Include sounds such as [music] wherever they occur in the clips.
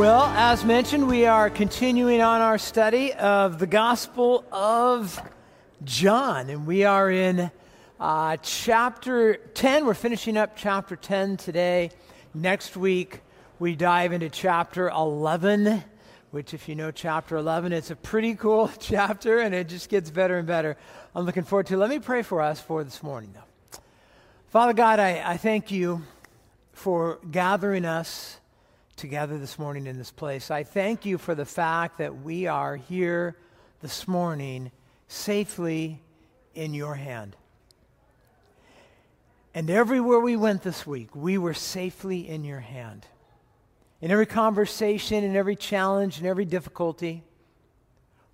Well, as mentioned, we are continuing on our study of the Gospel of John, and we are in uh, chapter 10. We're finishing up chapter 10 today. Next week, we dive into chapter 11, which, if you know chapter 11, it's a pretty cool [laughs] chapter, and it just gets better and better. I'm looking forward to it. Let me pray for us for this morning, though. Father God, I, I thank you for gathering us together this morning in this place. I thank you for the fact that we are here this morning safely in your hand. And everywhere we went this week, we were safely in your hand. In every conversation, in every challenge, in every difficulty,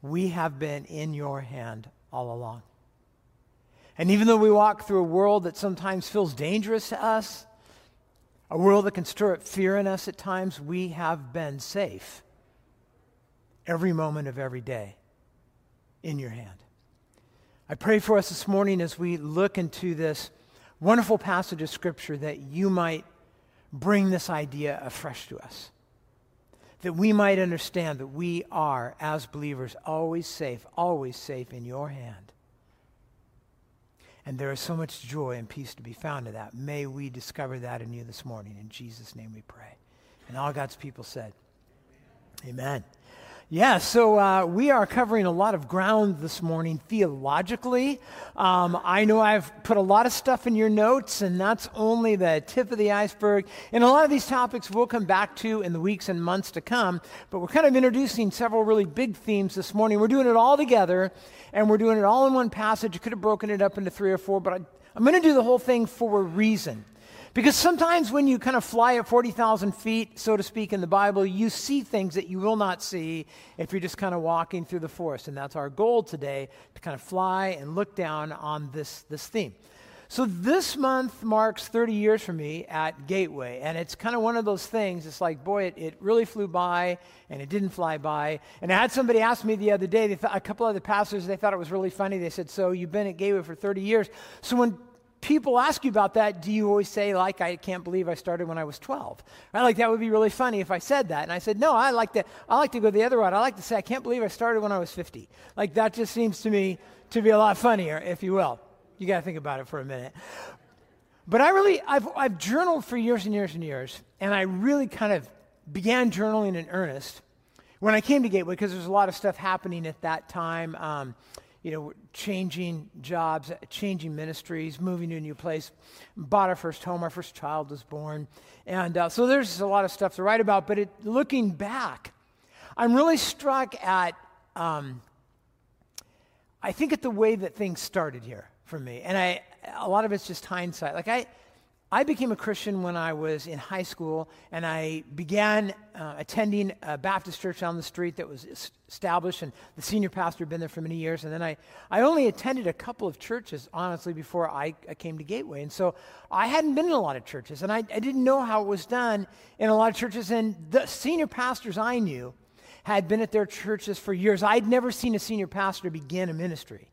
we have been in your hand all along. And even though we walk through a world that sometimes feels dangerous to us, a world that can stir up fear in us at times, we have been safe every moment of every day in your hand. I pray for us this morning as we look into this wonderful passage of Scripture that you might bring this idea afresh to us. That we might understand that we are, as believers, always safe, always safe in your hand. And there is so much joy and peace to be found in that. May we discover that in you this morning. In Jesus' name we pray. And all God's people said, Amen. Yeah, so uh, we are covering a lot of ground this morning theologically. Um, I know I've put a lot of stuff in your notes, and that's only the tip of the iceberg. And a lot of these topics we'll come back to in the weeks and months to come, but we're kind of introducing several really big themes this morning. We're doing it all together, and we're doing it all in one passage. You could have broken it up into three or four, but I, I'm going to do the whole thing for a reason. Because sometimes when you kind of fly at 40,000 feet, so to speak, in the Bible, you see things that you will not see if you're just kind of walking through the forest. And that's our goal today to kind of fly and look down on this, this theme. So this month marks 30 years for me at Gateway. And it's kind of one of those things. It's like, boy, it, it really flew by and it didn't fly by. And I had somebody ask me the other day, th- a couple of other pastors, they thought it was really funny. They said, So you've been at Gateway for 30 years. So when people ask you about that, do you always say, like, I can't believe I started when I was 12? Right? Like, that would be really funny if I said that. And I said, no, I like to, I like to go the other route. I like to say, I can't believe I started when I was 50. Like, that just seems to me to be a lot funnier, if you will. You got to think about it for a minute. But I really, I've, I've journaled for years and years and years, and I really kind of began journaling in earnest when I came to Gateway because there's a lot of stuff happening at that time. Um, you know, changing jobs, changing ministries, moving to a new place, bought our first home, our first child was born. And uh, so there's a lot of stuff to write about. But it, looking back, I'm really struck at, um, I think, at the way that things started here for me. And I, a lot of it's just hindsight. Like, I, I became a Christian when I was in high school, and I began uh, attending a Baptist church down the street that was established, and the senior pastor had been there for many years. And then I, I only attended a couple of churches, honestly, before I, I came to Gateway. And so I hadn't been in a lot of churches, and I, I didn't know how it was done in a lot of churches. And the senior pastors I knew had been at their churches for years. I'd never seen a senior pastor begin a ministry.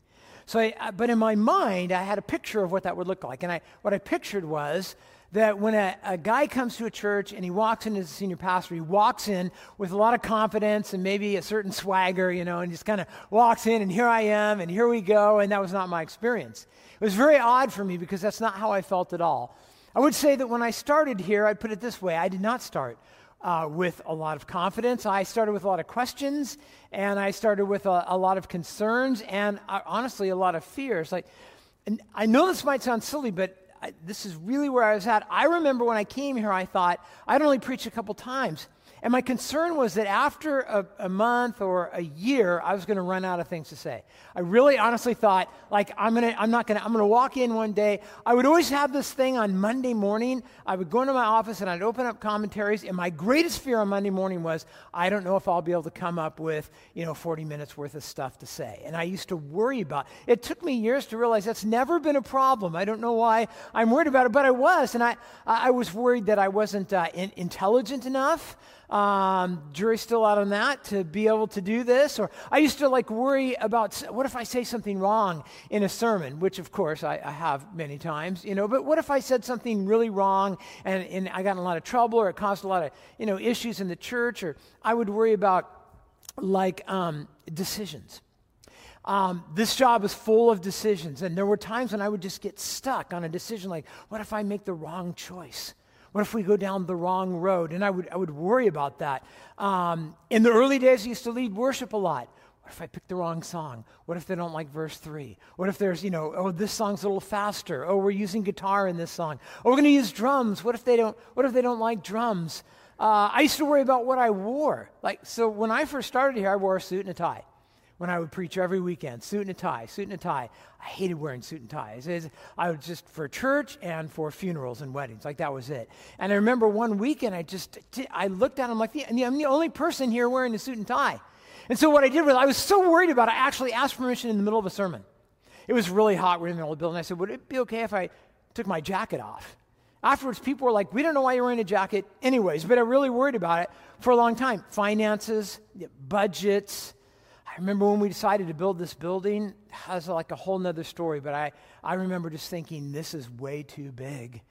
So, I, but in my mind, I had a picture of what that would look like. And I, what I pictured was that when a, a guy comes to a church and he walks in as a senior pastor, he walks in with a lot of confidence and maybe a certain [laughs] swagger, you know, and just kind of walks in and here I am and here we go. And that was not my experience. It was very odd for me because that's not how I felt at all. I would say that when I started here, I'd put it this way I did not start uh, with a lot of confidence. I started with a lot of questions, and I started with a, a lot of concerns, and uh, honestly, a lot of fears. Like, I know this might sound silly, but I, this is really where I was at. I remember when I came here, I thought I'd only preach a couple times. And my concern was that after a, a month or a year, I was going to run out of things to say. I really honestly thought, like, I'm, gonna, I'm not going to, I'm going to walk in one day. I would always have this thing on Monday morning. I would go into my office and I'd open up commentaries. And my greatest fear on Monday morning was, I don't know if I'll be able to come up with, you know, 40 minutes worth of stuff to say. And I used to worry about it. It took me years to realize that's never been a problem. I don't know why I'm worried about it, but I was. And I, I was worried that I wasn't uh, in, intelligent enough. Um, jury's still out on that to be able to do this. Or I used to like worry about what if I say something wrong in a sermon, which of course I, I have many times, you know, but what if I said something really wrong and, and I got in a lot of trouble or it caused a lot of, you know, issues in the church or I would worry about like um, decisions. Um, this job is full of decisions, and there were times when I would just get stuck on a decision like, what if I make the wrong choice? What if we go down the wrong road? And I would, I would worry about that. Um, in the early days, I used to lead worship a lot. What if I pick the wrong song? What if they don't like verse three? What if there's, you know, oh, this song's a little faster. Oh, we're using guitar in this song. Oh, we're going to use drums. What if they don't, what if they don't like drums? Uh, I used to worry about what I wore. Like, so when I first started here, I wore a suit and a tie when I would preach every weekend, suit and a tie, suit and a tie. I hated wearing suit and ties. I was just for church and for funerals and weddings, like that was it. And I remember one weekend, I just I looked at him like, I'm the only person here wearing a suit and tie. And so what I did was I was so worried about it, I actually asked permission in the middle of a sermon. It was really hot. We are in the middle of the building. I said, would it be okay if I took my jacket off? Afterwards, people were like, we don't know why you're wearing a jacket anyways, but I really worried about it for a long time. Finances, budgets, I remember when we decided to build this building, has like a whole nother story, but I, I remember just thinking, this is way too big.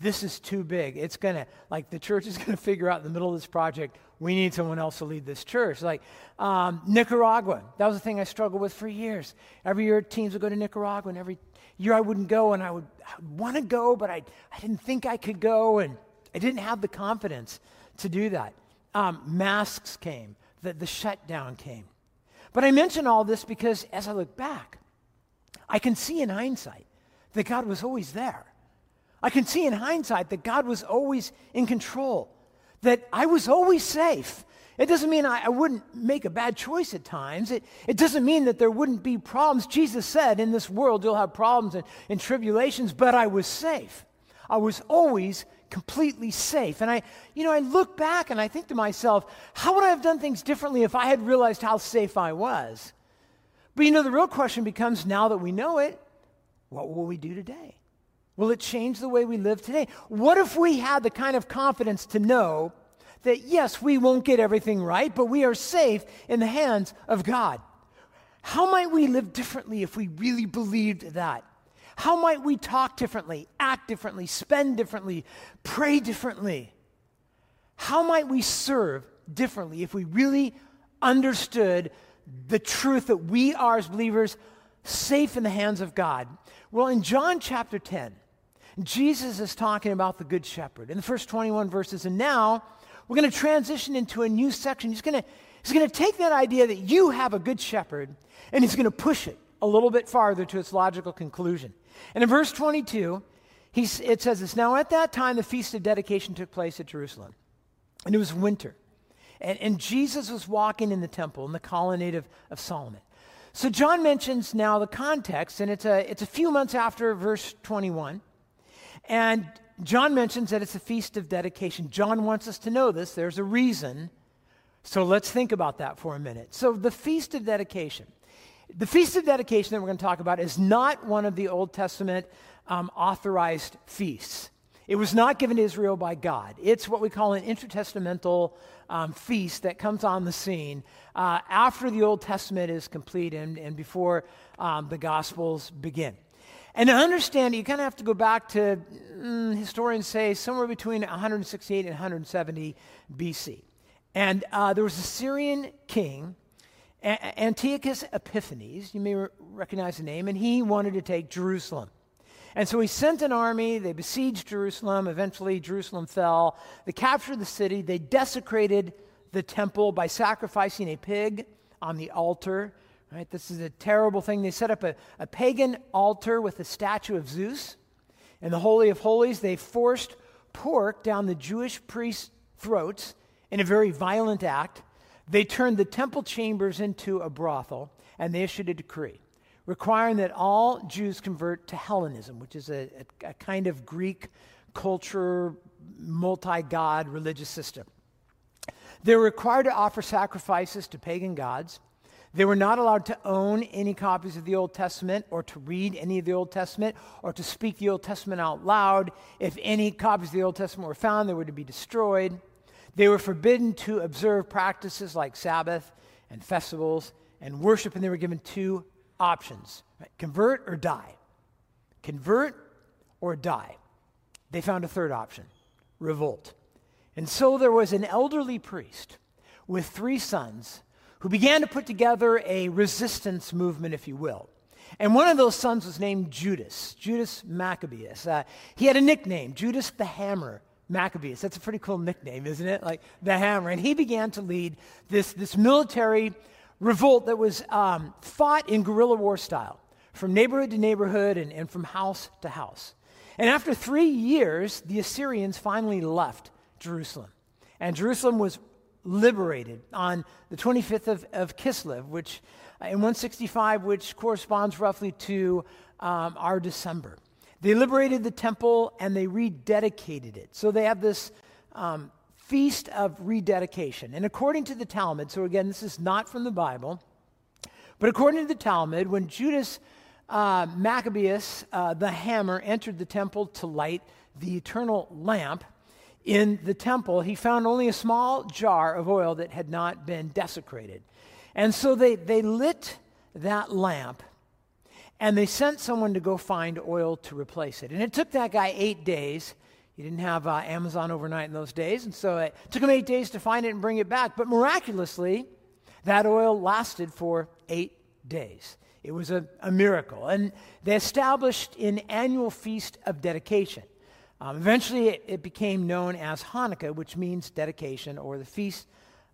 This is too big. It's going to, like, the church is [laughs] going to figure out in the middle of this project, we need someone else to lead this church. Like, um, Nicaragua, that was the thing I struggled with for years. Every year, teams would go to Nicaragua, and every year I wouldn't go, and I would, would want to go, but I, I didn't think I could go, and I didn't have the confidence to do that. Um, masks came, the, the shutdown came. But I mention all this because as I look back, I can see in hindsight that God was always there. I can see in hindsight that God was always in control, that I was always safe. It doesn't mean I, I, wouldn't make a bad choice at times. It, it doesn't mean that there wouldn't be problems. Jesus said, In this world you'll have problems and, and tribulations, but I was safe. I was always completely safe. And I, you know, I look back and I think to myself, how would I have done things differently if I had realized how safe I was? But you know, the real question becomes now that we know it, what will we do today? Will it change the way we live today? What if we had the kind of confidence to know that yes, we won't get everything right, but we are safe in the hands of God? How might we live differently if we really believed that? How might we talk differently, act differently, spend differently, pray differently? How might we serve differently if we really understood the truth that we are, as believers, safe in the hands of God? Well, in John chapter 10, Jesus is talking about the Good Shepherd in the first 21 verses, and now we're going to transition into a new section. He's going to, he's going to take that idea that you have a Good Shepherd and he's going to push it a little bit farther to its logical conclusion. And in verse 22, he's, it says this Now at that time, the feast of dedication took place at Jerusalem, and it was winter. And, and Jesus was walking in the temple in the colonnade of, of Solomon. So John mentions now the context, and it's a, it's a few months after verse 21. And John mentions that it's a feast of dedication. John wants us to know this. There's a reason. So let's think about that for a minute. So, the feast of dedication. The Feast of Dedication that we're going to talk about is not one of the Old Testament um, authorized feasts. It was not given to Israel by God. It's what we call an intertestamental um, feast that comes on the scene uh, after the Old Testament is complete and, and before um, the Gospels begin. And to understand it, you kind of have to go back to, mm, historians say, somewhere between 168 and 170 BC. And uh, there was a Syrian king Antiochus Epiphanes, you may re- recognize the name, and he wanted to take Jerusalem. And so he sent an army, they besieged Jerusalem. Eventually, Jerusalem fell. They captured the city, they desecrated the temple by sacrificing a pig on the altar. Right? This is a terrible thing. They set up a, a pagan altar with a statue of Zeus. In the Holy of Holies, they forced pork down the Jewish priests' throats in a very violent act. They turned the temple chambers into a brothel, and they issued a decree requiring that all Jews convert to Hellenism, which is a, a, a kind of Greek culture, multi god religious system. They were required to offer sacrifices to pagan gods. They were not allowed to own any copies of the Old Testament or to read any of the Old Testament or to speak the Old Testament out loud. If any copies of the Old Testament were found, they were to be destroyed. They were forbidden to observe practices like Sabbath and festivals and worship, and they were given two options right? convert or die. Convert or die. They found a third option revolt. And so there was an elderly priest with three sons who began to put together a resistance movement, if you will. And one of those sons was named Judas, Judas Maccabeus. Uh, he had a nickname, Judas the Hammer Maccabeus. That's a pretty cool nickname, isn't it? Like the Hammer. And he began to lead this, this military revolt that was um, fought in guerrilla war style, from neighborhood to neighborhood and, and from house to house. And after three years, the Assyrians finally left Jerusalem. And Jerusalem was liberated on the 25th of, of Kislev, which uh, in 165, which corresponds roughly to um, our December. They liberated the temple and they rededicated it. So they have this um, feast of rededication. And according to the Talmud, so again, this is not from the Bible, but according to the Talmud, when Judas uh, Maccabeus, uh, the hammer, entered the temple to light the eternal lamp in the temple, he found only a small jar of oil that had not been desecrated. And so they, they lit that lamp and they sent someone to go find oil to replace it. And it took that guy eight days. He didn't have uh, Amazon overnight in those days, and so it took him eight days to find it and bring it back. But miraculously, that oil lasted for eight days. It was a, a miracle. And they established an annual feast of dedication. Um, eventually, it, it became known as Hanukkah, which means dedication or the Feast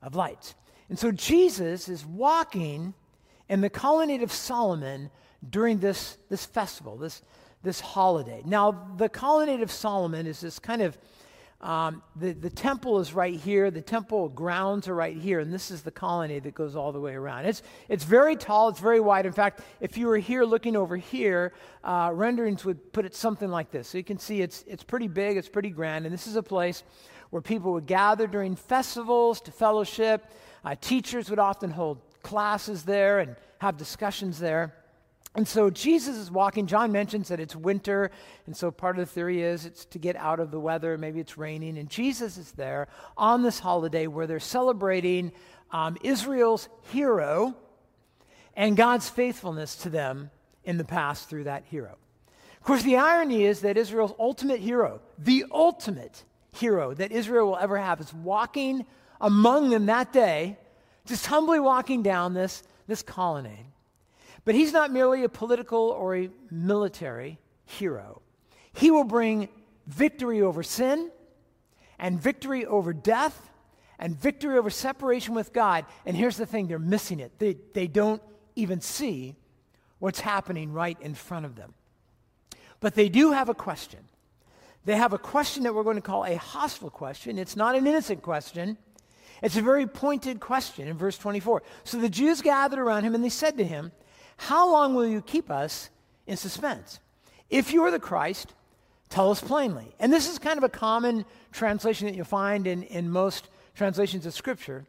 of Lights. And so Jesus is walking in the colonnade of Solomon during this, this festival, this, this holiday. Now, the colonnade of Solomon is this kind of, um, the, the temple is right here, the temple grounds are right here, and this is the colonnade that goes all the way around. It's, it's very tall, it's very wide. In fact, if you were here looking over here, uh, renderings would put it something like this. So you can see it's, it's pretty big, it's pretty grand, and this is a place where people would gather during festivals to fellowship. Uh, teachers would often hold classes there and have discussions there. And so Jesus is walking. John mentions that it's winter, and so part of the theory is it's to get out of the weather. Maybe it's raining. And Jesus is there on this holiday where they're celebrating um, Israel's hero and God's faithfulness to them in the past through that hero. Of course, the irony is that Israel's ultimate hero, the ultimate hero that Israel will ever have, is walking among them that day, just humbly walking down this, this colonnade. But he's not merely a political or a military hero. He will bring victory over sin and victory over death and victory over separation with God. And here's the thing they're missing it. They, they don't even see what's happening right in front of them. But they do have a question. They have a question that we're going to call a hostile question. It's not an innocent question. It's a very pointed question in verse 24. So the Jews gathered around him and they said to him, how long will you keep us in suspense? If you are the Christ, tell us plainly. And this is kind of a common translation that you'll find in, in most translations of Scripture.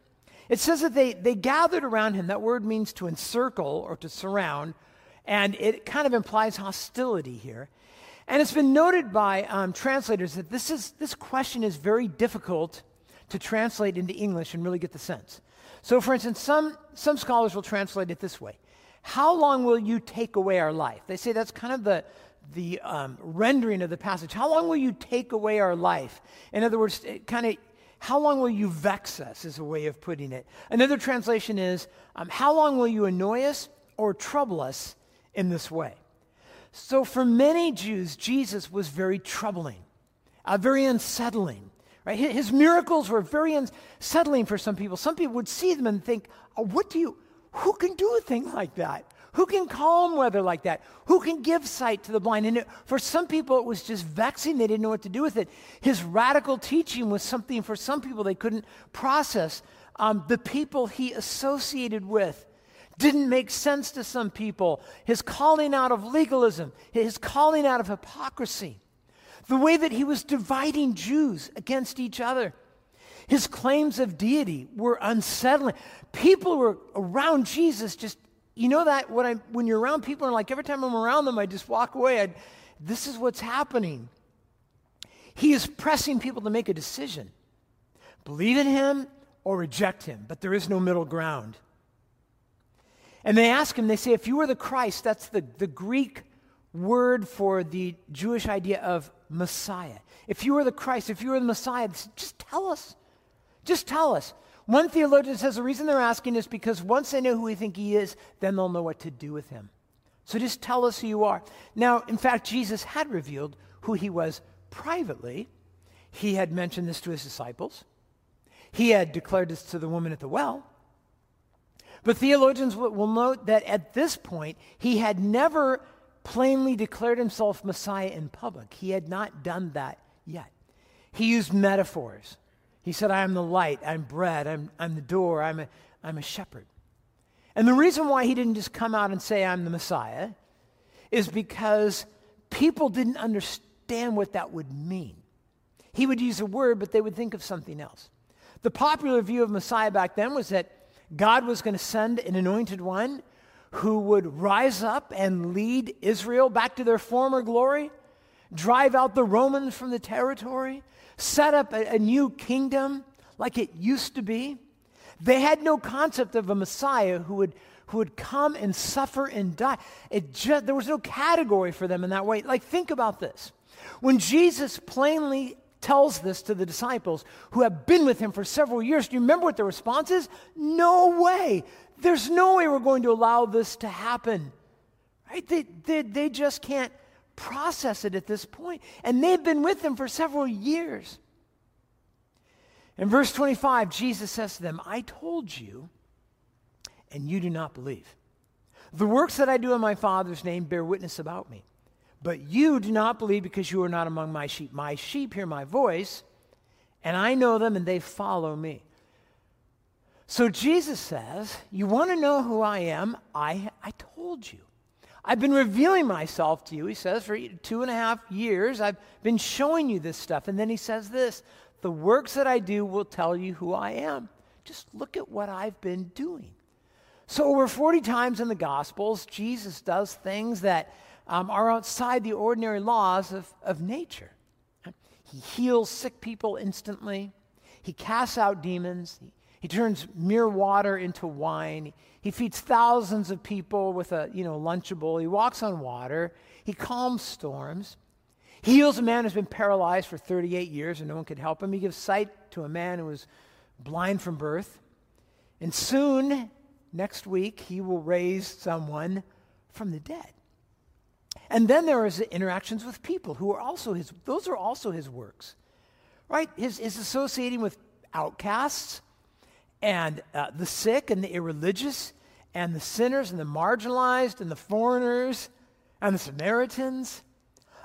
It says that they, they gathered around him. That word means to encircle or to surround, and it kind of implies hostility here. And it's been noted by um, translators that this, is, this question is very difficult to translate into English and really get the sense. So, for instance, some, some scholars will translate it this way how long will you take away our life? They say that's kind of the, the um, rendering of the passage. How long will you take away our life? In other words, kind of, how long will you vex us, is a way of putting it. Another translation is, um, how long will you annoy us or trouble us in this way? So, for many Jews, Jesus was very troubling, uh, very unsettling. Right? His miracles were very unsettling for some people. Some people would see them and think, oh, "What do you? Who can do a thing like that? Who can calm weather like that? Who can give sight to the blind? And it, for some people, it was just vexing. They didn't know what to do with it. His radical teaching was something for some people they couldn't process. Um, the people he associated with didn't make sense to some people. His calling out of legalism, his calling out of hypocrisy, the way that he was dividing Jews against each other. His claims of deity were unsettling. People were around Jesus just, you know that when, I, when you're around people and like every time I'm around them, I just walk away. I'd, this is what's happening. He is pressing people to make a decision. believe in him or reject him, but there is no middle ground. And they ask him, they say, if you were the Christ, that's the, the Greek word for the Jewish idea of Messiah. If you were the Christ, if you were the Messiah, just tell us. Just tell us. One theologian says the reason they're asking is because once they know who we think he is, then they'll know what to do with him. So just tell us who you are. Now, in fact, Jesus had revealed who he was privately. He had mentioned this to his disciples. He had declared this to the woman at the well. But theologians will note that at this point, he had never plainly declared himself Messiah in public. He had not done that yet. He used metaphors. He said, I am the light, I'm bread, I'm, I'm the door, I'm a, I'm a shepherd. And the reason why he didn't just come out and say, I'm the Messiah, is because people didn't understand what that would mean. He would use a word, but they would think of something else. The popular view of Messiah back then was that God was going to send an anointed one who would rise up and lead Israel back to their former glory, drive out the Romans from the territory, set up a, a new kingdom like it used to be. They had no concept of a Messiah who would, who would come and suffer and die. It just, there was no category for them in that way. Like, think about this. When Jesus plainly tells this to the disciples who have been with him for several years, do you remember what the response is? No way. There's no way we're going to allow this to happen. Right? They, they, they just can't process it at this point. And they've been with him for several years. In verse 25, Jesus says to them, I told you, and you do not believe. The works that I do in my Father's name bear witness about me. But you do not believe because you are not among my sheep. My sheep hear my voice, and I know them, and they follow me. So Jesus says, You want to know who I am? I, I told you. I've been revealing myself to you, he says, for two and a half years. I've been showing you this stuff. And then he says this The works that I do will tell you who I am. Just look at what I've been doing. So, over 40 times in the Gospels, Jesus does things that um, are outside the ordinary laws of, of nature. He heals sick people instantly, he casts out demons, he, he turns mere water into wine. He feeds thousands of people with a you know, lunchable. He walks on water. He calms storms. He heals a man who's been paralyzed for 38 years and no one could help him. He gives sight to a man who was blind from birth. And soon, next week, he will raise someone from the dead. And then there is interactions with people who are also his, those are also his works, right? His, his associating with outcasts and uh, the sick and the irreligious and the sinners and the marginalized and the foreigners and the Samaritans.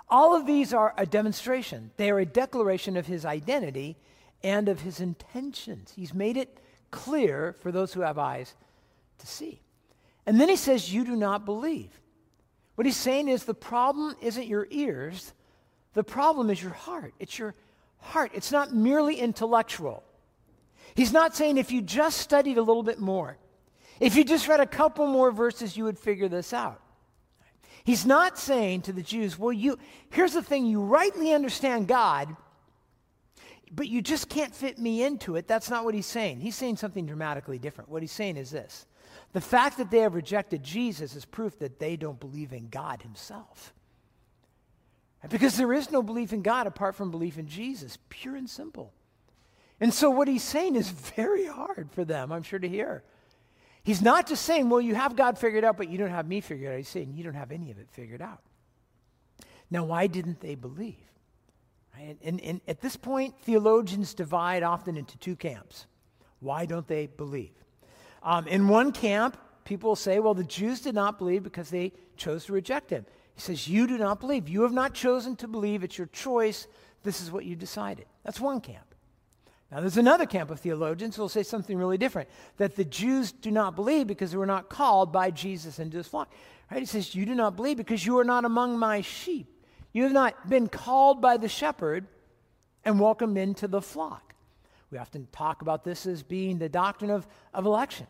All of these are a demonstration. They are a declaration of his identity and of his intentions. He's made it clear for those who have eyes to see. And then he says, You do not believe. What he's saying is the problem isn't your ears, the problem is your heart. It's your heart. It's not merely intellectual. He's not saying if you just studied a little bit more, if you just read a couple more verses, you would figure this out. He's not saying to the Jews, well, you, here's the thing, you rightly understand God, but you just can't fit me into it. That's not what he's saying. He's saying something dramatically different. What he's saying is this the fact that they have rejected Jesus is proof that they don't believe in God himself. Because there is no belief in God apart from belief in Jesus, pure and simple. And so what he's saying is very hard for them, I'm sure, to hear. He's not just saying, well, you have God figured out, but you don't have me figured out. He's saying, you don't have any of it figured out. Now, why didn't they believe? And, and at this point, theologians divide often into two camps. Why don't they believe? Um, in one camp, people say, well, the Jews did not believe because they chose to reject him. He says, You do not believe. You have not chosen to believe. It's your choice. This is what you decided. That's one camp. Now, there's another camp of theologians who will say something really different that the Jews do not believe because they were not called by Jesus into his flock. Right? He says, You do not believe because you are not among my sheep. You have not been called by the shepherd and welcomed into the flock. We often talk about this as being the doctrine of, of election.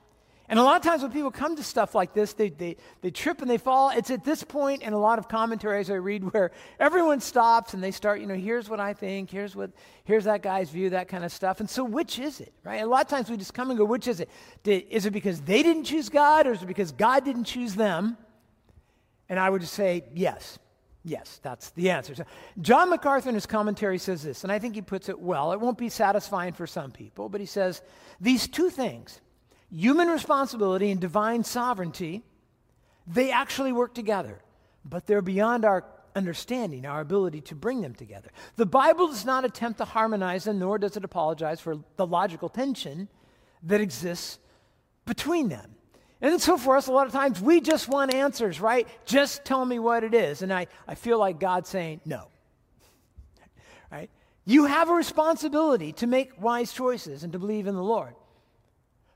And a lot of times when people come to stuff like this, they, they, they trip and they fall. It's at this point in a lot of commentaries I read where everyone stops and they start, you know, here's what I think, here's what, here's that guy's view, that kind of stuff. And so which is it, right? A lot of times we just come and go, which is it? Did, is it because they didn't choose God or is it because God didn't choose them? And I would just say, yes. Yes, that's the answer. So John MacArthur in his commentary says this, and I think he puts it well. It won't be satisfying for some people, but he says these two things human responsibility and divine sovereignty, they actually work together, but they're beyond our understanding, our ability to bring them together. The Bible does not attempt to harmonize them, nor does it apologize for the logical tension that exists between them. And so for us, a lot of times, we just want answers, right? Just tell me what it is. And I, I feel like God's saying, no. [laughs] right? You have a responsibility to make wise choices and to believe in the Lord.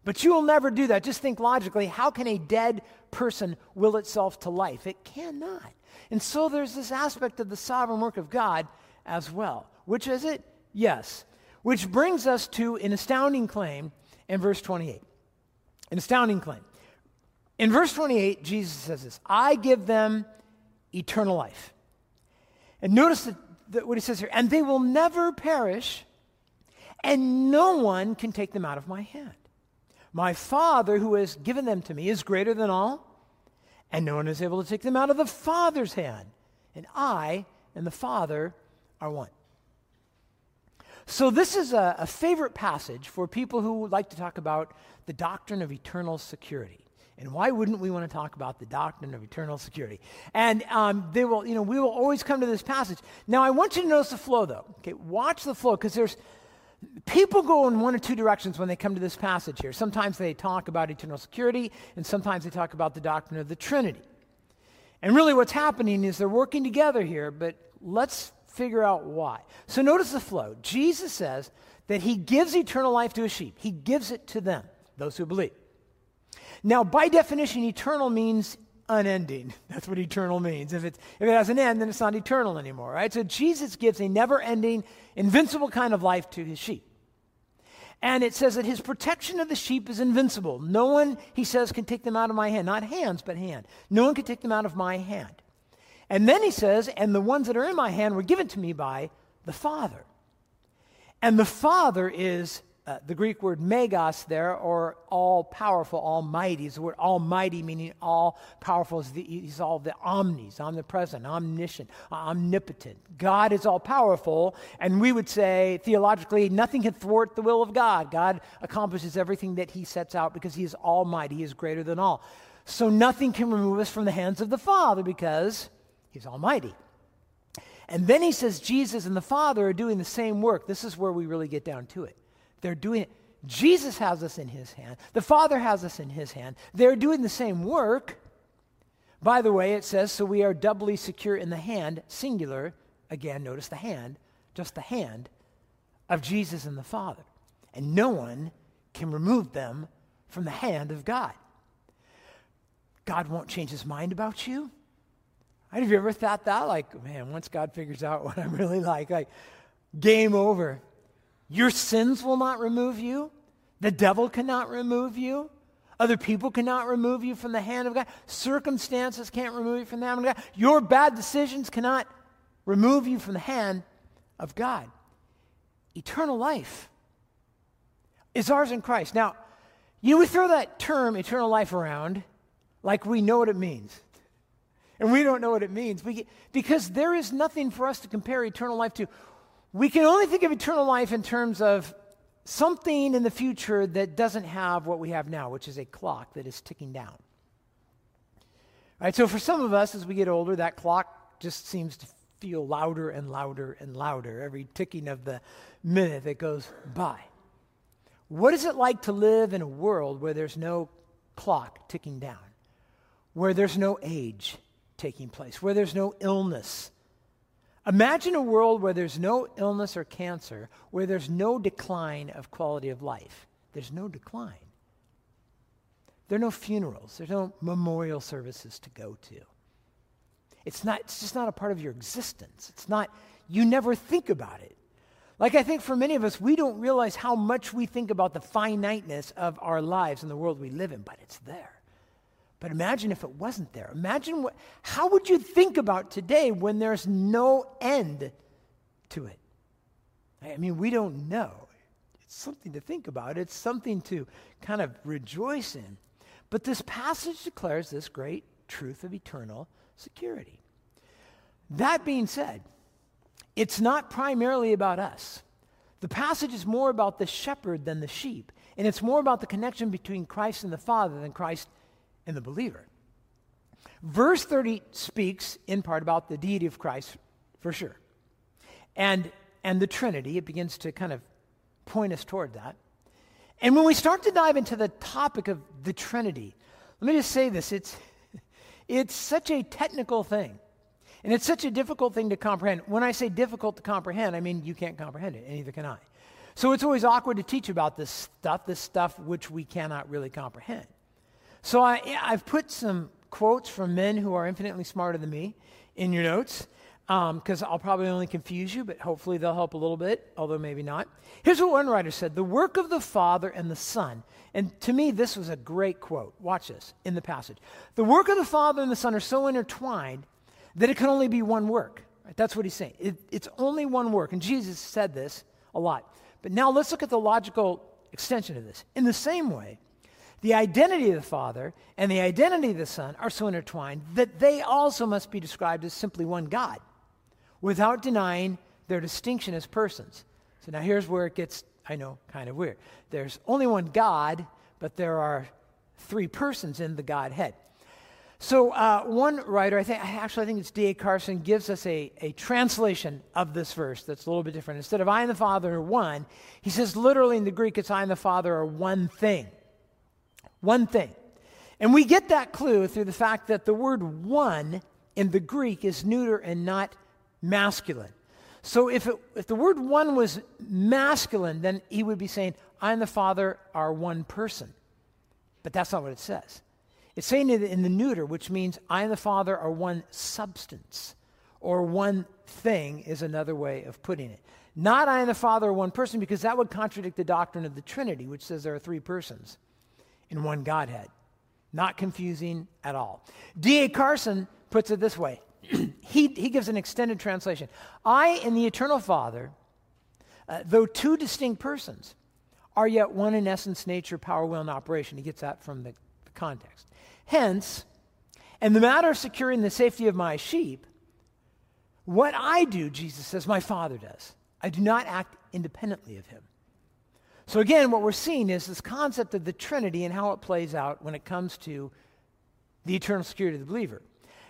But you will never do that. Just think logically how can a dead person will itself to life? It cannot. And so there's this aspect of the sovereign work of God as well. Which is it? Yes. Which brings us to an astounding claim in verse 28. An astounding claim. In verse 28, Jesus says this I give them eternal life. And notice that, that what he says here, and they will never perish, and no one can take them out of my hand. My Father, who has given them to me, is greater than all, and no one is able to take them out of the Father's hand. And I and the Father are one. So, this is a, a favorite passage for people who like to talk about the doctrine of eternal security. And why wouldn't we want to talk about the doctrine of eternal security? And um, they will, you know, we will always come to this passage. Now, I want you to notice the flow, though. Okay, watch the flow, because there's people go in one or two directions when they come to this passage here. Sometimes they talk about eternal security, and sometimes they talk about the doctrine of the Trinity. And really, what's happening is they're working together here, but let's figure out why. So, notice the flow. Jesus says that he gives eternal life to his sheep, he gives it to them, those who believe. Now, by definition, eternal means unending. [laughs] That's what eternal means. If, it's, if it has an end, then it's not eternal anymore, right? So Jesus gives a never ending, invincible kind of life to his sheep. And it says that his protection of the sheep is invincible. No one, he says, can take them out of my hand. Not hands, but hand. No one can take them out of my hand. And then he says, and the ones that are in my hand were given to me by the Father. And the Father is uh, the Greek word megas there, or all powerful, almighty, is the word almighty, meaning all powerful. Is the, he's all the omnis, omnipresent, omniscient, omnipotent. God is all powerful, and we would say theologically, nothing can thwart the will of God. God accomplishes everything that he sets out because he is almighty, he is greater than all. So nothing can remove us from the hands of the Father because he's almighty. And then he says Jesus and the Father are doing the same work. This is where we really get down to it. They're doing it. Jesus has us in his hand. The Father has us in his hand. They're doing the same work. By the way, it says, so we are doubly secure in the hand, singular. Again, notice the hand, just the hand of Jesus and the Father. And no one can remove them from the hand of God. God won't change his mind about you. Have you ever thought that? Like, man, once God figures out [laughs] what I'm really like, like, game over. Your sins will not remove you. The devil cannot remove you. Other people cannot remove you from the hand of God. Circumstances can't remove you from the hand of God. Your bad decisions cannot remove you from the hand of God. Eternal life is ours in Christ. Now, you know, we throw that term eternal life around like we know what it means. And we don't know what it means we, because there is nothing for us to compare eternal life to we can only think of eternal life in terms of something in the future that doesn't have what we have now, which is a clock that is ticking down. All right, so for some of us, as we get older, that clock just seems to feel louder and louder and louder every ticking of the minute that goes by. What is it like to live in a world where there's no clock ticking down, where there's no age taking place, where there's no illness Imagine a world where there's no illness or cancer, where there's no decline of quality of life. There's no decline. There are no funerals, there's no memorial services to go to. It's, not, it's just not a part of your existence. It's not, you never think about it. Like I think for many of us, we don't realize how much we think about the finiteness of our lives and the world we live in, but it's there. But imagine if it wasn't there. Imagine what, how would you think about today when there's no end to it? I mean, we don't know. It's something to think about, it's something to kind of rejoice in. But this passage declares this great truth of eternal security. That being said, it's not primarily about us. The passage is more about the shepherd than the sheep, and it's more about the connection between Christ and the Father than Christ and the believer. Verse 30 speaks in part about the deity of Christ, for sure. And, and the Trinity, it begins to kind of point us toward that. And when we start to dive into the topic of the Trinity, let me just say this it's, [laughs] it's such a technical thing. And it's such a difficult thing to comprehend. When I say difficult to comprehend, I mean you can't comprehend it, and neither can I. So it's always awkward to teach about this stuff, this stuff which we cannot really comprehend. So I, I've put some quotes from men who are infinitely smarter than me in your notes because um, I'll probably only confuse you, but hopefully they'll help a little bit, although maybe not. Here's what one writer said The work of the Father and the Son, and to me, this was a great quote. Watch this in the passage. The work of the Father and the Son are so intertwined that it can only be one work. Right? That's what he's saying. It, it's only one work. And Jesus said this a lot. But now let's look at the logical extension of this. In the same way, the identity of the Father and the identity of the Son are so intertwined that they also must be described as simply one God without denying their distinction as persons. So now here's where it gets, I know, kind of weird. There's only one God, but there are three persons in the Godhead. So uh, one writer, I think actually I think it's D.A. Carson, gives us a, a translation of this verse that's a little bit different. Instead of I and the Father are one, he says literally in the Greek it's I and the Father are one thing. One thing. And we get that clue through the fact that the word one in the Greek is neuter and not masculine. So if, it, if the word one was masculine, then he would be saying, I and the Father are one person. But that's not what it says. It's saying it in the neuter, which means I and the Father are one substance, or one thing is another way of putting it. Not I and the Father are one person, because that would contradict the doctrine of the Trinity, which says there are three persons in one Godhead. Not confusing at all. D.A. Carson puts it this way [clears throat] he, he gives an extended translation I and the eternal Father, uh, though two distinct persons, are yet one in essence, nature, power, will, and operation. He gets that from the, the context. Hence, in the matter of securing the safety of my sheep, what I do, Jesus says, my Father does. I do not act independently of him. So, again, what we're seeing is this concept of the Trinity and how it plays out when it comes to the eternal security of the believer.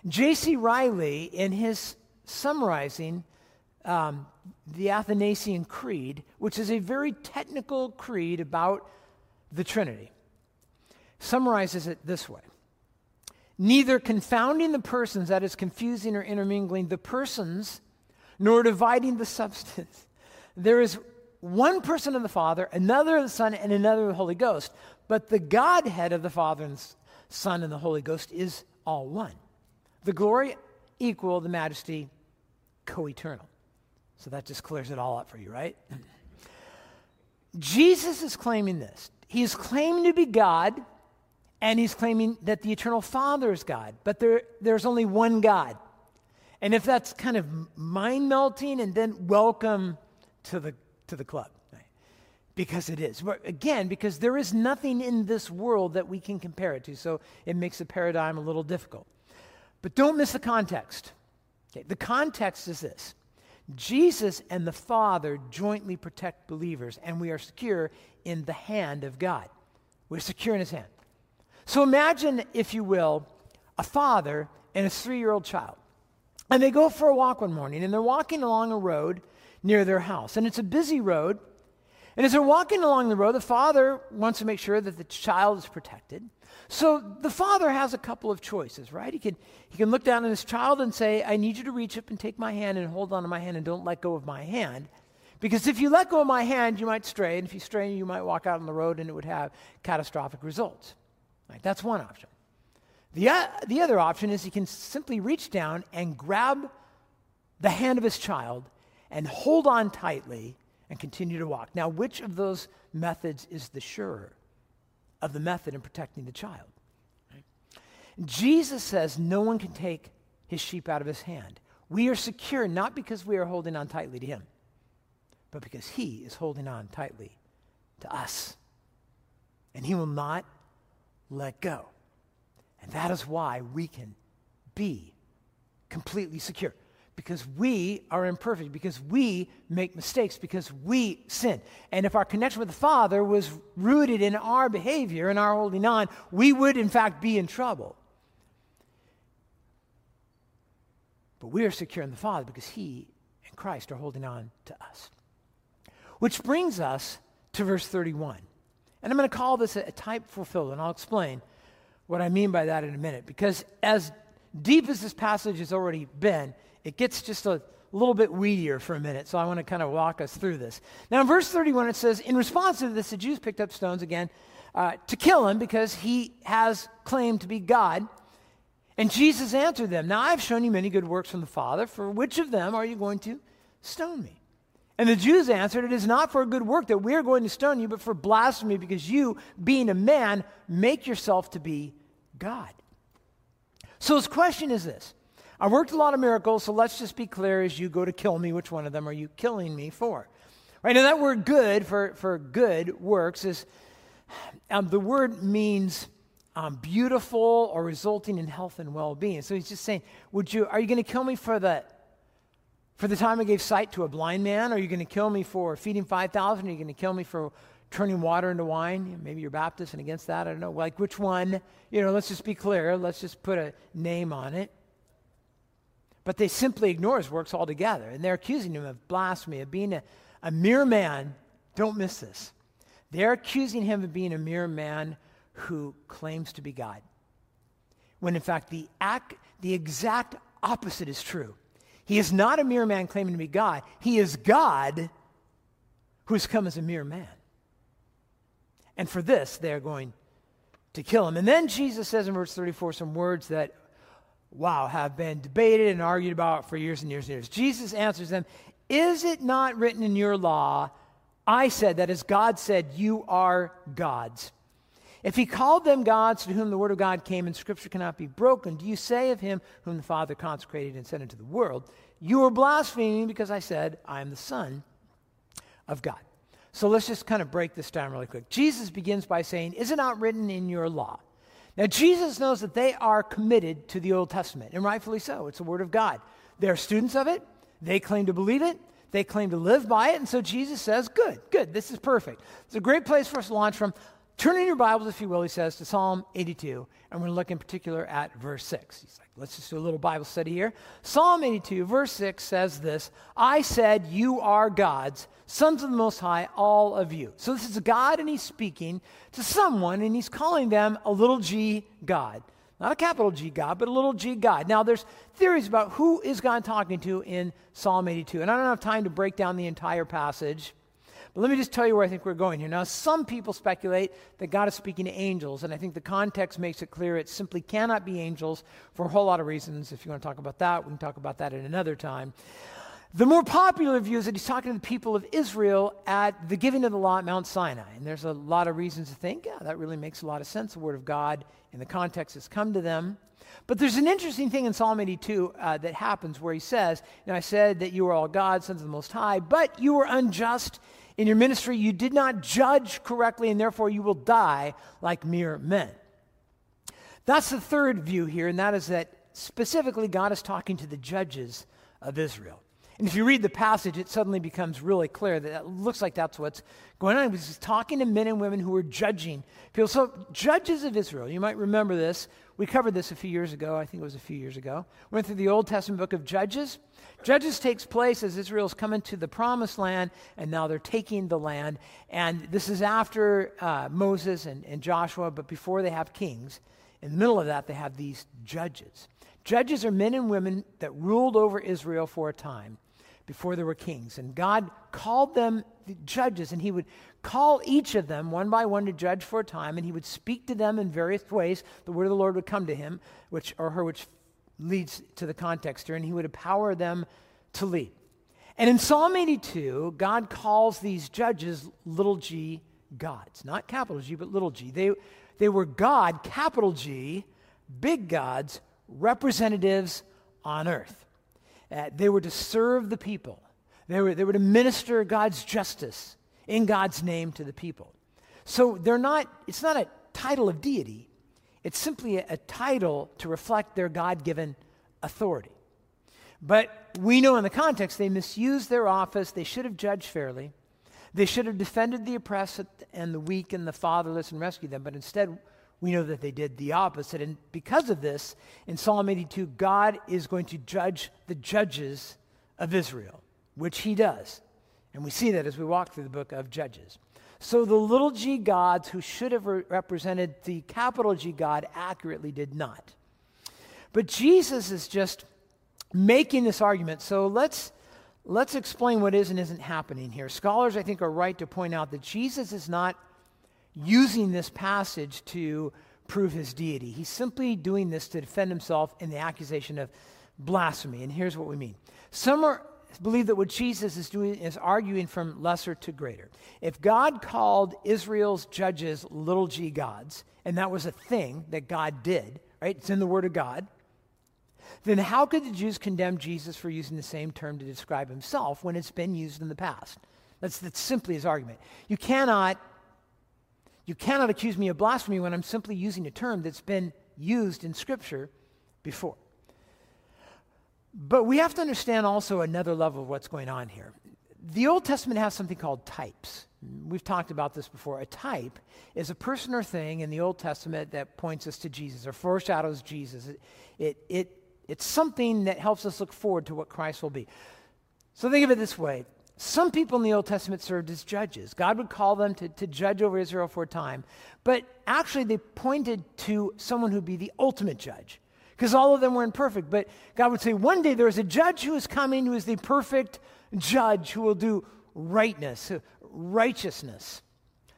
J.C. Ryle, in his summarizing um, the Athanasian Creed, which is a very technical creed about the Trinity, summarizes it this way neither confounding the persons, that is, confusing or intermingling the persons, nor dividing the substance. [laughs] There is one person of the Father, another of the Son, and another of the Holy Ghost. But the Godhead of the Father and Son and the Holy Ghost is all one. The glory equal, the majesty co eternal. So that just clears it all up for you, right? [laughs] Jesus is claiming this. He is claiming to be God and he's claiming that the eternal Father is God, but there, there's only one God. And if that's kind of mind melting, and then welcome to the, to the club. Because it is. Again, because there is nothing in this world that we can compare it to, so it makes the paradigm a little difficult. But don't miss the context. Okay, the context is this Jesus and the Father jointly protect believers, and we are secure in the hand of God. We're secure in His hand. So imagine, if you will, a father and a three year old child. And they go for a walk one morning, and they're walking along a road near their house. And it's a busy road. And as they're walking along the road, the father wants to make sure that the child is protected. So the father has a couple of choices, right? He can, he can look down at his child and say, I need you to reach up and take my hand and hold on to my hand and don't let go of my hand. Because if you let go of my hand, you might stray. And if you stray, you might walk out on the road and it would have catastrophic results. Right? That's one option. The, uh, the other option is he can simply reach down and grab the hand of his child and hold on tightly and continue to walk. Now, which of those methods is the surer of the method in protecting the child? Jesus says no one can take his sheep out of his hand. We are secure not because we are holding on tightly to him, but because he is holding on tightly to us. And he will not let go. And that is why we can be completely secure because we are imperfect, because we make mistakes, because we sin. And if our connection with the Father was rooted in our behavior and our holding on, we would in fact be in trouble. But we are secure in the Father because He and Christ are holding on to us. Which brings us to verse 31. And I'm going to call this a, type fulfilled, and I'll explain what I mean by that in a minute. Because as deep as this passage has already been, it gets just a little bit weedier for a minute, so I want to kind of walk us through this. Now, in verse 31, it says, In response to this, the Jews picked up stones again uh, to kill him because he has claimed to be God. And Jesus answered them, Now I've shown you many good works from the Father. For which of them are you going to stone me? And the Jews answered, It is not for a good work that we are going to stone you, but for blasphemy, because you, being a man, make yourself to be God. So his question is this I worked a lot of miracles, so let's just be clear as you go to kill me, which one of them are you killing me for? Right, now that word good for, for good works is um, the word means um, beautiful or resulting in health and well-being. So he's just saying, would you, are you going to kill me for the, for the time I gave sight to a blind man? Are you going to kill me for feeding 5,000? Are you going to kill me for turning water into wine? Maybe you're Baptist and against that. I don't know. Like which one? You know, let's just be clear. Let's just put a name on it. But they simply ignore his works altogether. And they're accusing him of blasphemy, of being a, a mere man. Don't miss this. They're accusing him of being a mere man who claims to be God. When in fact, the, act, the exact opposite is true. He is not a mere man claiming to be God, he is God who has come as a mere man. And for this, they're going to kill him. And then Jesus says in verse 34 some words that wow, have been debated and argued about for years and years and years. Jesus answers them, Is it not written in your law, I said that as God said, you are gods? If he called them gods to whom the word of God came and scripture cannot be broken, do you say of him whom the Father consecrated and sent into the world, You are blaspheming because I said, I am the Son of God? So let's just kind of break this down really quick. Jesus begins by saying, Is it not written in your law? Now, Jesus knows that they are committed to the Old Testament, and rightfully so. It's the Word of God. They're students of it, they claim to believe it, they claim to live by it, and so Jesus says, Good, good, this is perfect. It's a great place for us to launch from. Turn in your Bibles, if you will, he says, to Psalm 82, and we're going to look in particular at verse 6. He's like, let's just do a little Bible study here. Psalm 82, verse 6 says this I said, You are gods, sons of the Most High, all of you. So this is God, and he's speaking to someone, and he's calling them a little g God. Not a capital G God, but a little g God. Now, there's theories about who is God talking to in Psalm 82, and I don't have time to break down the entire passage. But let me just tell you where I think we're going here. Now, some people speculate that God is speaking to angels, and I think the context makes it clear it simply cannot be angels for a whole lot of reasons. If you want to talk about that, we can talk about that at another time. The more popular view is that he's talking to the people of Israel at the giving of the law at Mount Sinai. And there's a lot of reasons to think, yeah, that really makes a lot of sense. The word of God in the context has come to them. But there's an interesting thing in Psalm 82 uh, that happens where he says, Now I said that you are all God, sons of the Most High, but you were unjust in your ministry, you did not judge correctly, and therefore you will die like mere men. That's the third view here, and that is that specifically God is talking to the judges of Israel. And if you read the passage, it suddenly becomes really clear that it looks like that's what's going on. He's talking to men and women who are judging people. So, judges of Israel, you might remember this. We covered this a few years ago. I think it was a few years ago. We went through the Old Testament book of Judges. Judges takes place as Israel's coming to the promised land, and now they're taking the land. And this is after uh, Moses and, and Joshua, but before they have kings. In the middle of that, they have these judges. Judges are men and women that ruled over Israel for a time before there were kings. And God called them the judges, and He would call each of them one by one to judge for a time, and He would speak to them in various ways. The word of the Lord would come to him, which or her, which leads to the context here, and He would empower them to lead. And in Psalm 82, God calls these judges little g gods. Not capital G, but little g. They, they were God, capital G, big gods, representatives on earth. Uh, they were to serve the people, they were, they were to minister God's justice in God's name to the people. So they're not, it's not a title of deity, it's simply a, a title to reflect their God given authority. But we know in the context they misused their office, they should have judged fairly. They should have defended the oppressed and the weak and the fatherless and rescued them, but instead, we know that they did the opposite. And because of this, in Psalm 82, God is going to judge the judges of Israel, which he does. And we see that as we walk through the book of Judges. So the little g gods who should have re- represented the capital G God accurately did not. But Jesus is just making this argument. So let's let's explain what is and isn't happening here. Scholars, I think, are right to point out that Jesus is not using this passage to prove his deity. He's simply doing this to defend himself in the accusation of blasphemy. And here's what we mean. Some are, believe that what Jesus is doing is arguing from lesser to greater. If God called Israel's judges little g gods, and that was a thing that God did, right? It's in the Word of God then how could the Jews condemn Jesus for using the same term to describe himself when it's been used in the past? That's, that's simply his argument. You cannot, you cannot accuse me of blasphemy when I'm simply using a term that's been used in Scripture before. But we have to understand also another level of what's going on here. The Old Testament has something called types. We've talked about this before. A type is a person or thing in the Old Testament that points us to Jesus or foreshadows Jesus. It, it, it it's something that helps us look forward to what Christ will be. So think of it this way some people in the Old Testament served as judges. God would call them to, to judge over Israel for a time, but actually they pointed to someone who'd be the ultimate judge because all of them were imperfect. But God would say, one day there is a judge who is coming who is the perfect judge who will do rightness, righteousness.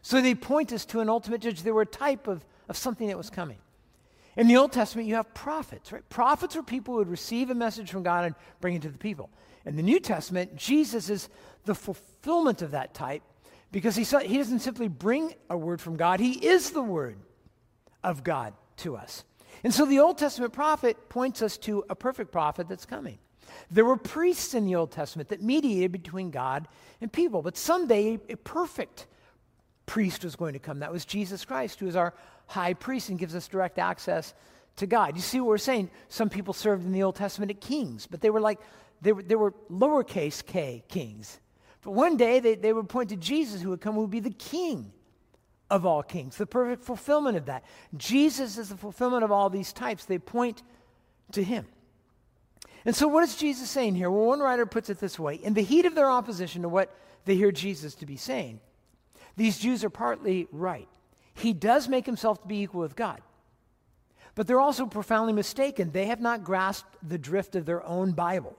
So they point us to an ultimate judge. They were a type of, of something that was coming. In the Old Testament, you have prophets, right? Prophets are people who would receive a message from God and bring it to the people. In the New Testament, Jesus is the fulfillment of that type because he, he doesn't simply bring a word from God, he is the word of God to us. And so the Old Testament prophet points us to a perfect prophet that's coming. There were priests in the Old Testament that mediated between God and people, but someday a perfect priest was going to come. That was Jesus Christ, who is our high priest and gives us direct access to God. You see what we're saying? Some people served in the Old Testament at kings, but they were like, they were, they were lowercase k kings. But one day they, they would point to Jesus who would come, who would be the king of all kings, the perfect fulfillment of that. Jesus is the fulfillment of all these types. They point to him. And so, what is Jesus saying here? Well, one writer puts it this way In the heat of their opposition to what they hear Jesus to be saying, these Jews are partly right. He does make himself to be equal with God. But they're also profoundly mistaken. They have not grasped the drift of their own Bible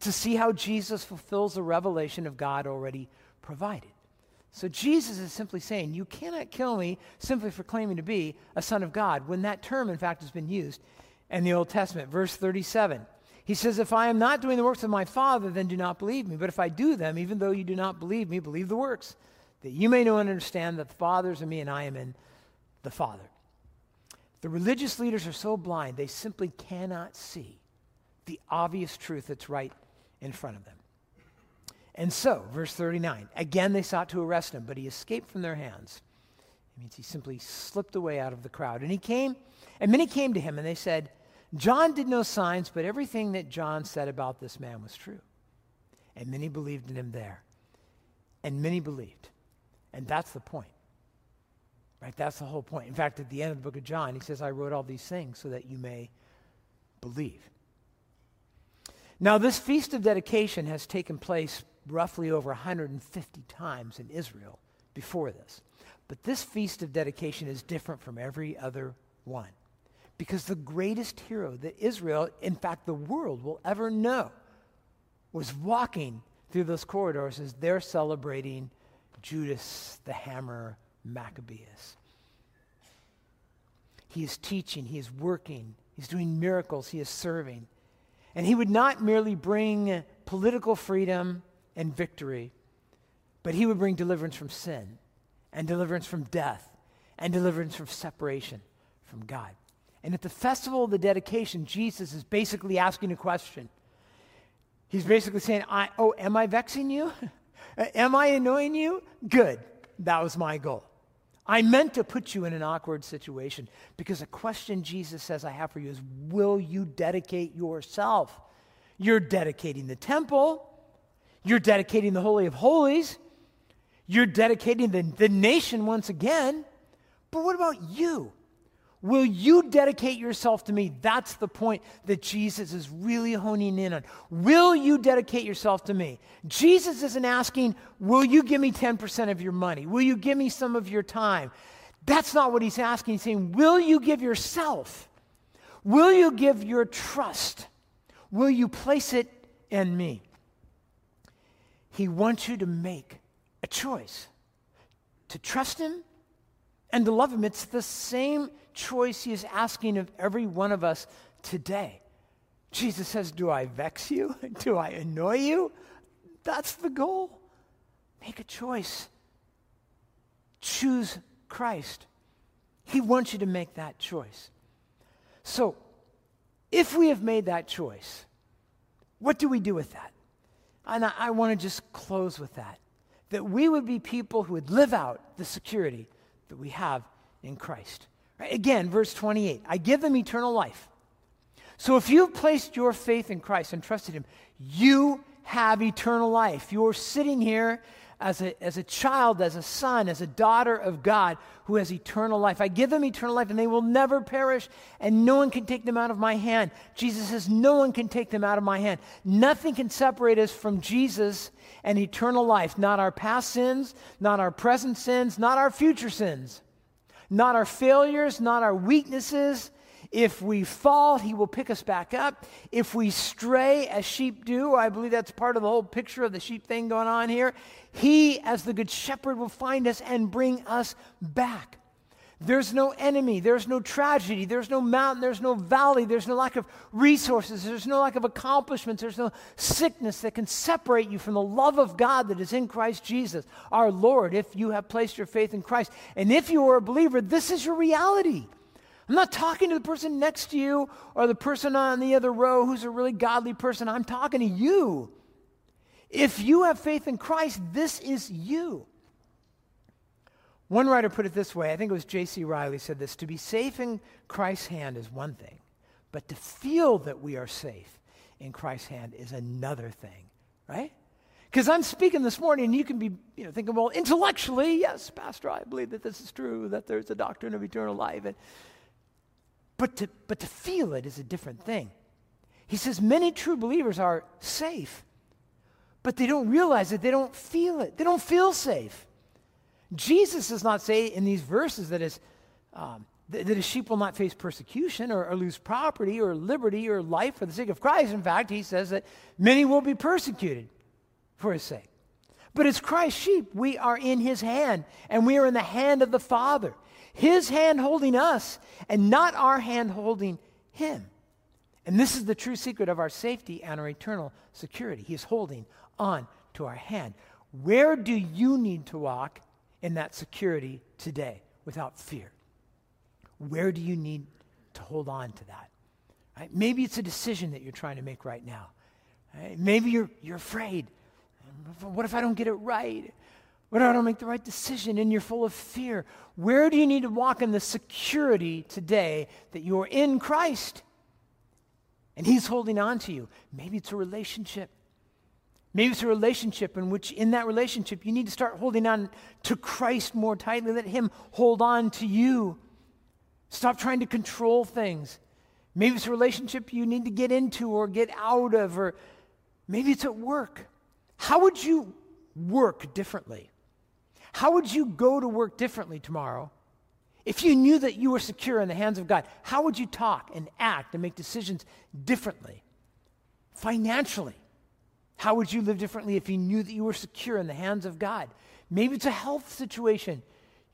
to see how Jesus fulfills the revelation of God already provided. So Jesus is simply saying, You cannot kill me simply for claiming to be a son of God, when that term, in fact, has been used in the Old Testament. Verse 37. He says, If I am not doing the works of my Father, then do not believe me. But if I do them, even though you do not believe me, believe the works that you may know and understand that the Father is in me and I am in the Father. The religious leaders are so blind, they simply cannot see the obvious truth that's right in front of them. And so, verse 39, again they sought to arrest him, but he escaped from their hands. It means he simply slipped away out of the crowd. And he came, and many came to him, and they said, John did no signs, but everything that John said about this man was true. And many believed in him there. And many believed. And that's the point. Right? That's the whole point. In fact, at the end of the book of John, he says, I wrote all these things so that you may believe. Now, this feast of dedication has taken place roughly over 150 times in Israel before this. But this feast of dedication is different from every other one. Because the greatest hero that Israel, in fact, the world will ever know, was walking through those corridors as they're celebrating Judas the Hammer Maccabeus. He is teaching, he is working, he's doing miracles, he is serving. And he would not merely bring political freedom and victory, but he would bring deliverance from sin and deliverance from death and deliverance from separation from God. And at the festival of the dedication, Jesus is basically asking a question. He's basically saying, I, Oh, am I vexing you? [laughs] am I annoying you? Good. That was my goal. I meant to put you in an awkward situation because the question Jesus says I have for you is Will you dedicate yourself? You're dedicating the temple, you're dedicating the Holy of Holies, you're dedicating the, the nation once again. But what about you? Will you dedicate yourself to me? That's the point that Jesus is really honing in on. Will you dedicate yourself to me? Jesus isn't asking, Will you give me 10% of your money? Will you give me some of your time? That's not what he's asking. He's saying, Will you give yourself? Will you give your trust? Will you place it in me? He wants you to make a choice to trust him and to love him. It's the same choice he is asking of every one of us today. Jesus says, Do I vex you? [laughs] Do I annoy you? That's the goal. Make a choice. Choose Christ. He wants you to make that choice. So, if we have made that choice, what do we do with that? And I, I want to just close with that. That we would be people who would live out the security that we have in Christ. Again, verse 28 I give them eternal life. So if you've placed your faith in Christ and trusted Him, you have eternal life. You're sitting here as a, as a child, as a son, as a daughter of God who has eternal life. I give them eternal life and they will never perish, and no one can take them out of my hand. Jesus says, No one can take them out of my hand. Nothing can separate us from Jesus and eternal life. Not our past sins, not our present sins, not our future sins not our failures, not our weaknesses. If we fall, he will pick us back up. If we stray, as sheep do, I believe that's part of the whole picture of the sheep thing going on here. He, as the good shepherd, will find us and bring us back. There's no enemy, there's no tragedy, there's no mountain, there's no valley, there's no lack of resources, there's no lack of accomplishments, there's no sickness that can separate you from the love of God that is in Christ Jesus, our Lord, if you have placed your faith in Christ. And if you are a believer, this is your reality. I'm not talking to the person next to you or the person on the other row who's a really godly person. I'm talking to you. If you have faith in Christ, this is you. One writer put it this way I think it was J.C. Ryle said this To be safe in Christ's hand is one thing, but to feel that we are safe in Christ's hand is another thing, right? Because I'm speaking this morning, and you can be you know, thinking, well, intellectually, yes, Pastor, I believe that this is true, that there's a doctrine of eternal life. And, but, to, but to feel it is a different thing. He says many true believers are safe, but they don't realize it, they don't feel it, they don't feel safe. Jesus does not say in these verses that his, um, th- that his sheep will not face persecution or, or lose property or liberty or life for the sake of Christ. In fact, he says that many will be persecuted for his sake. But as Christ's sheep, we are in his hand, and we are in the hand of the Father. His hand holding us, and not our hand holding him. And this is the true secret of our safety and our eternal security. He is holding on to our hand. Where do you need to walk in that security today without fear? Where do you need to hold on to that? Right? Maybe it's a decision that you're trying to make right now. Right? Maybe you're, you're afraid. What if I don't get it right? What if I don't make the right decision and you're full of fear? Where do you need to walk in the security today that you're in Christ? And He's holding on to you. Maybe it's a relationship. Maybe it's a relationship in which, in that relationship, you need to start holding on to Christ more tightly. Let Him hold on to you. Stop trying to control things. Maybe it's a relationship you need to get into or get out of, or maybe it's at work. How would you work differently? How would you go to work differently tomorrow if you knew that you were secure in the hands of God? How would you talk and act and make decisions differently? Financially, how would you live differently if you knew that you were secure in the hands of God? Maybe it's a health situation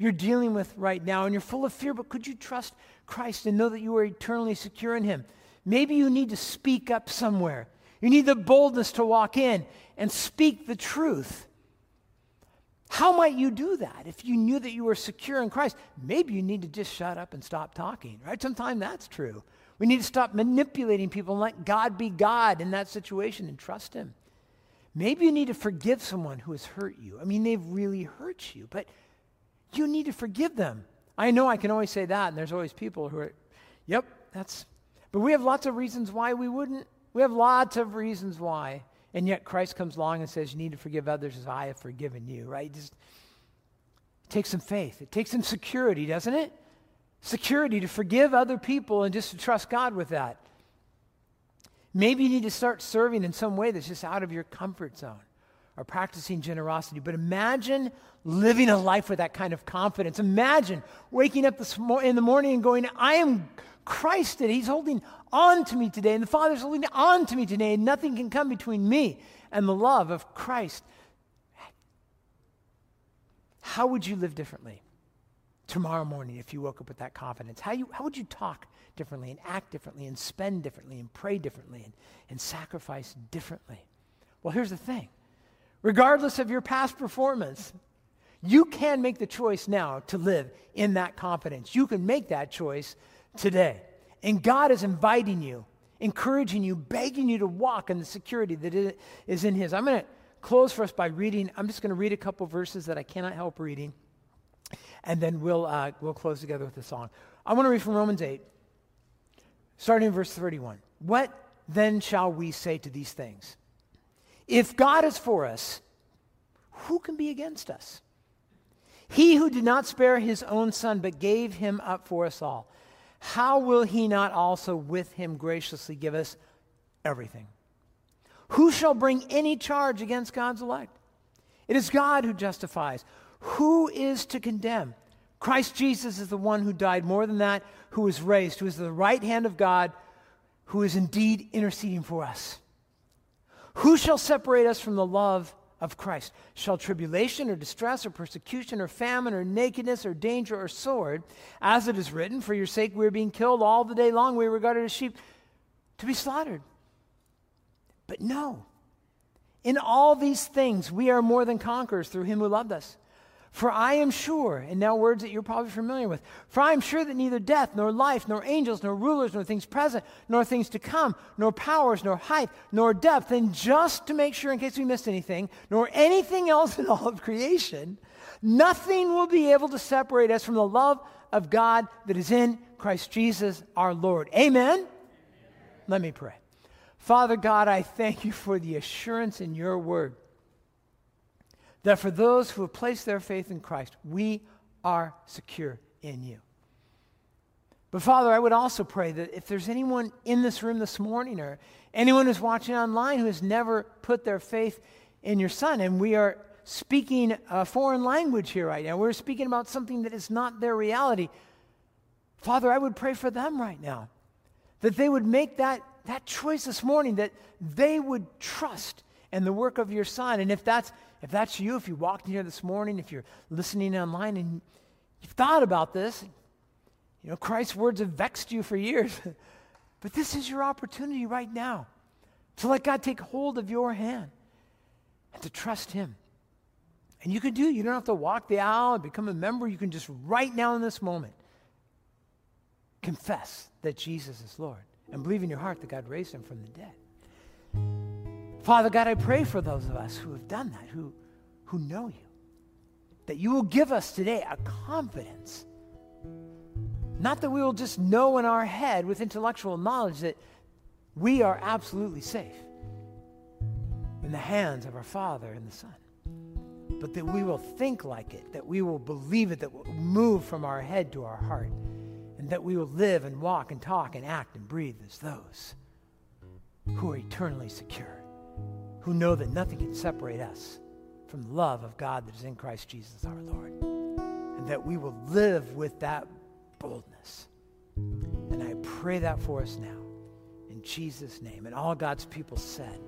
you're dealing with right now and you're full of fear, but could you trust Christ and know that you are eternally secure in Him? Maybe you need to speak up somewhere. You need the boldness to walk in and speak the truth. How might you do that if you knew that you were secure in Christ? Maybe you need to just shut up and stop talking, right? Sometimes that's true. We need to stop manipulating people and let God be God in that situation and trust Him. Maybe you need to forgive someone who has hurt you. I mean, they've really hurt you, but you need to forgive them. I know I can always say that, and there's always people who are, yep, that's, but we have lots of reasons why we wouldn't. We have lots of reasons why. And yet Christ comes along and says, You need to forgive others as I have forgiven you, right? Just it takes some faith. It takes some security, doesn't it? Security to forgive other people and just to trust God with that. Maybe you need to start serving in some way that's just out of your comfort zone or practicing generosity. But imagine living a life with that kind of confidence. Imagine waking up in the morning and going, I am Christ today. He's holding on to me today, and the Father's holding on to me today, and nothing can come between me and the love of Christ. How would you live differently tomorrow morning if you woke up with that confidence? How, you, how would you talk differently and act differently and spend differently and pray differently and, and sacrifice differently? Well, here's the thing regardless of your past performance, you can make the choice now to live in that confidence. You can make that choice today. And God is inviting you, encouraging you, begging you to walk in the security that is in His. I'm going to close for us by reading. I'm just going to read a couple verses that I cannot help reading, and then we'll, uh, we'll close together with a song. I want to read from Romans 8, starting in verse 31. What then shall we say to these things? If God is for us, who can be against us? He who did not spare his own son, but gave him up for us all how will he not also with him graciously give us everything? Who shall bring any charge against God's elect? It is God who justifies. Who is to condemn? Christ Jesus is the one who died more than that, who was raised, who is the right hand of God, who is indeed interceding for us. Who shall separate us from the love of Christ. Shall tribulation or distress or persecution or famine or nakedness or danger or sword, as it is written, for your sake we are being killed all the day long, we are regarded as sheep to be slaughtered. But no, in all these things we are more than conquerors through him who loved us. For I am sure, and now words that you're probably familiar with, for I am sure that neither death, nor life, nor angels, nor rulers, nor things present, nor things to come, nor powers, nor height, nor depth, and just to make sure in case we missed anything, nor anything else [laughs] in all of creation, nothing will be able to separate us from the love of God that is in Christ Jesus our Lord. Amen? Amen. Let me pray. Father God, I thank you for the assurance in your word that for those who have placed their faith in Christ, we are secure in you. But Father, I would also pray that if there's anyone in this room this morning or anyone who's watching online who has never put their faith in your Son, and we are speaking a foreign language here right now, we're speaking about something that is not their reality. Father, I would pray for them right now that they would make that, that choice this morning, that they would trust in the work of your Son. And if that's if that's you, if you walked in here this morning, if you're listening online and you've thought about this, you know, Christ's words have vexed you for years. [laughs] but this is your opportunity right now to let God take hold of your hand and to trust Him. And you can do, it. you don't have to walk the aisle and become a member. You can just right now in this moment confess that Jesus is Lord and believe in your heart that God raised him from the dead. Father God, I pray for those of us who have done that, who, who know you, that you will give us today a confidence. Not that we will just know in our head with intellectual knowledge that we are absolutely safe in the hands of our Father and the Son, but that we will think like it, that we will believe it, that will move from our head to our heart, and that we will live and walk and talk and act and breathe as those who are eternally secure who know that nothing can separate us from the love of God that is in Christ Jesus our Lord. And that we will live with that boldness. And I pray that for us now. In Jesus' name. And all God's people said,